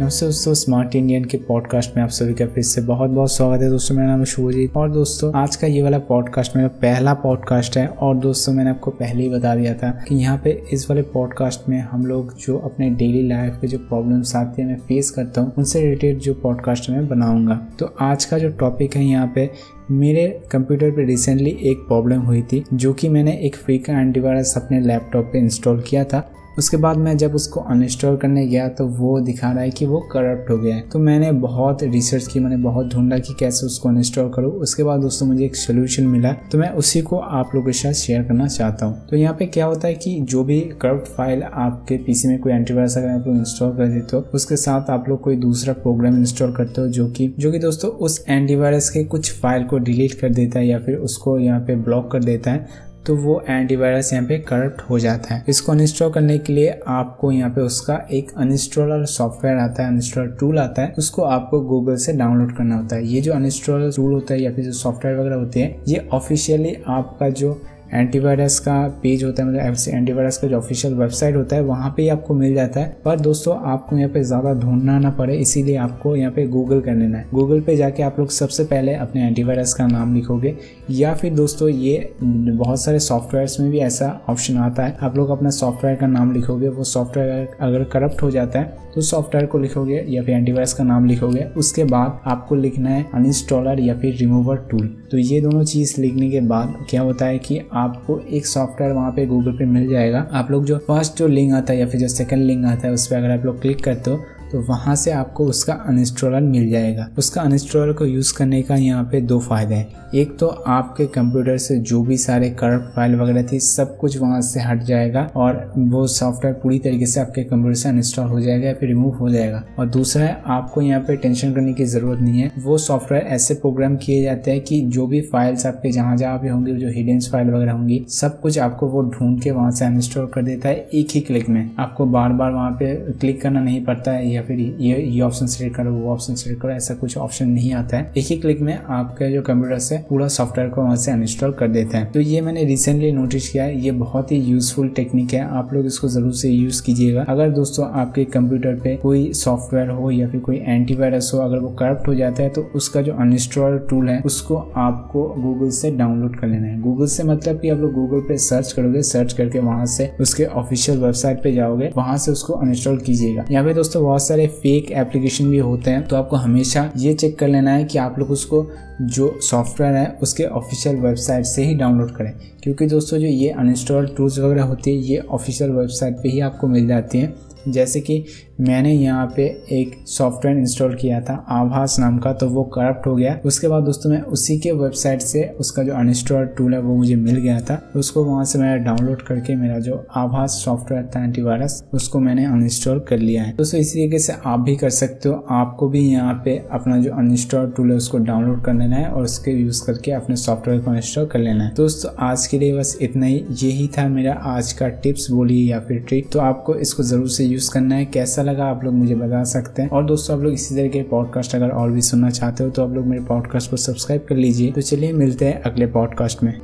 नमस्ते दोस्तों smart Indian के पॉडकास्ट में आप सभी का फिर से बहुत बहुत स्वागत है। दोस्तों, मेरा नाम है शुभजीत। और दोस्तों, आज का ये वाला पॉडकास्ट मेरा पहला पॉडकास्ट है। और दोस्तों, मैंने आपको पहले ही बता दिया था कि यहाँ पे इस वाले पॉडकास्ट में हम लोग जो अपने डेली लाइफ के जो प्रॉब्लम्स आती है, मैं फेस करता हूँ, उनसे रिलेटेड जो पॉडकास्ट मैं बनाऊँगा। तो आज का जो टॉपिक है यहाँ पे, मेरे कंप्यूटर पे रिसेंटली एक प्रॉब्लम हुई थी, जो कि मैंने एक फ्री का एंटीवायरस अपने लैपटॉप पे इंस्टॉल किया था। उसके बाद मैं जब उसको अनइंस्टॉल करने गया तो वो दिखा रहा है कि वो करप्ट हो गया है। तो मैंने बहुत रिसर्च की, मैंने बहुत ढूंढा कि कैसे उसको अनइंस्टॉल करूँ। उसके बाद दोस्तों, मुझे एक सोल्यूशन मिला तो मैं उसी को आप लोगों के साथ शेयर करना चाहता हूँ। तो यहाँ पे क्या होता है कि जो भी करप्ट फ़ाइल आपके पीसी में कोई एंटीवायरस अगर आप लोग इंस्टॉल कर देते हो उसके साथ आप लोग कोई दूसरा प्रोग्राम इंस्टॉल करते हो, जो कि जो कि दोस्तों, उस एंटीवायरस के कुछ फ़ाइल को डिलीट कर देता है, या फिर उसको यहाँ पे ब्लॉक कर देता है। तो वो एंटीवायरस यहाँ पे करप्ट हो जाता है। इसको अनइंस्टॉल करने के लिए आपको यहाँ पे उसका एक अनइंस्टॉलर सॉफ्टवेयर आता है अनइंस्टॉलर टूल आता है। उसको आपको गूगल से डाउनलोड करना होता है। ये जो अनइंस्टॉलर टूल होता है या फिर जो सॉफ्टवेयर वगैरह होते हैं, ये ऑफिशियली आपका जो एंटीवायरस का पेज होता है मतलब एंटीवायरस का जो ऑफिशियल वेबसाइट होता है, वहाँ पे ही आपको मिल जाता है। पर दोस्तों, आपको यहाँ पे ज़्यादा ढूंढना ना पड़े, इसीलिए आपको यहाँ पे गूगल कर लेना है। गूगल पे जाके आप लोग सबसे पहले अपने एंटीवायरस का नाम लिखोगे, या फिर दोस्तों, ये बहुत सारे सॉफ्टवेयर्स में भी ऐसा ऑप्शन आता है। आप लोग अपना सॉफ्टवेयर का नाम लिखोगे, वो सॉफ्टवेयर अगर करप्ट हो जाता है तो सॉफ्टवेयर को लिखोगे, या फिर एंटीवायरस का नाम लिखोगे। उसके बाद आपको लिखना है अनइंस्टॉलर या फिर रिमूवर टूल तो ये दोनों चीज़ लिखने के बाद क्या होता है कि आपको एक सॉफ्टवेयर वहाँ पे गूगल पे मिल जाएगा। आप लोग जो फ़र्स्ट जो लिंक आता है या फिर जो सेकंड लिंक आता है, उस पर अगर आप लोग क्लिक करते हो तो वहाँ से आपको उसका अनइंस्टॉलर मिल जाएगा। उसका अनइंस्टॉलर को यूज़ करने का यहाँ पे दो फ़ायदे हैं। एक तो आपके कंप्यूटर से जो भी सारे करप्ट फ़ाइल वगैरह थी, सब कुछ वहाँ से हट जाएगा और वो सॉफ्टवेयर पूरी तरीके से आपके कंप्यूटर से अनइंस्टॉल हो जाएगा या फिर रिमूव हो जाएगा। और दूसरा है, आपको यहाँ पे टेंशन करने की ज़रूरत नहीं है। वो सॉफ्टवेयर ऐसे प्रोग्राम किए जाते हैं कि जो भी फाइल्स आपके जहाँ जहाँ पे होंगे, जो हिडेंस फ़ाइल वगैरह होंगी, सब कुछ आपको वो ढूंढ के वहाँ से अनइंस्टॉल कर देता है एक ही क्लिक में। आपको बार बार वहाँ पे क्लिक करना नहीं पड़ता है या फिर ये ये ऑप्शन सेलेक्ट करो, वो ऑप्शन सेलेक्ट करो, ऐसा कुछ ऑप्शन नहीं आता है। एक ही क्लिक में आपके जो कंप्यूटर से पूरा सॉफ्टवेयर को वहाँ से अनइंस्टॉल कर देते हैं। तो ये मैंने रिसेंटली नोटिस किया है, ये बहुत ही यूजफुल टेक्निक है। आप लोग इसको ज़रूर से यूज़ कीजिएगा। अगर दोस्तों आपके कंप्यूटर पे कोई सॉफ्टवेयर हो या फिर कोई एंटीवायरस हो, अगर वो करप्ट हो जाता है तो उसका जो अनइंस्टॉल टूल है, उसको आपको गूगल से डाउनलोड कर लेना है। गूगल से मतलब कि आप लोग गूगल पे सर्च करोगे सर्च करके वहाँ से उसके ऑफिशियल वेबसाइट पे जाओगे, वहाँ से उसको अनइंस्टॉल कीजिएगा। यहाँ पे दोस्तों बहुत सारे फेक एप्लीकेशन भी होते हैं तो आपको हमेशा ये चेक कर लेना है कि आप लोग उसको जो सॉफ्टवेयर है, उसके ऑफिशियल वेबसाइट से ही डाउनलोड करें। क्योंकि दोस्तों, जो ये अनइंस्टॉल टूल्स वगैरह होती है, ये ऑफिशियल वेबसाइट पे ही आपको मिल जाती हैं। जैसे कि मैंने यहाँ पे एक सॉफ्टवेयर इंस्टॉल किया था आभास नाम का तो वो करप्ट हो गया। उसके बाद दोस्तों, मैं उसी के वेबसाइट से उसका जो अनइंस्टॉल टूल है, वो मुझे मिल गया था। उसको वहाँ से मैं डाउनलोड करके मेरा जो आभास सॉफ्टवेयर था एंटीवायरस उसको मैंने अनइंस्टॉल कर लिया है। दोस्तों, इसी तरीके से आप भी कर सकते हो। आपको भी यहाँ पे अपना जो अनइंस्टॉल टूल है, उसको डाउनलोड कर लेना है और उसके यूज़ करके अपने सॉफ्टवेयर को इंस्टॉल कर लेना है। दोस्तों, आज के लिए बस इतना ही। यही था मेरा आज का टिप्स बोलिए या फिर ट्रिक तो आपको इसको ज़रूर से यूज़ करना है। कैसा लगा आप लोग मुझे बता सकते हैं। और दोस्तों, आप लोग इसी तरह के पॉडकास्ट अगर और भी सुनना चाहते हो तो आप लोग मेरे पॉडकास्ट को सब्सक्राइब कर लीजिए। तो चलिए मिलते हैं अगले पॉडकास्ट में।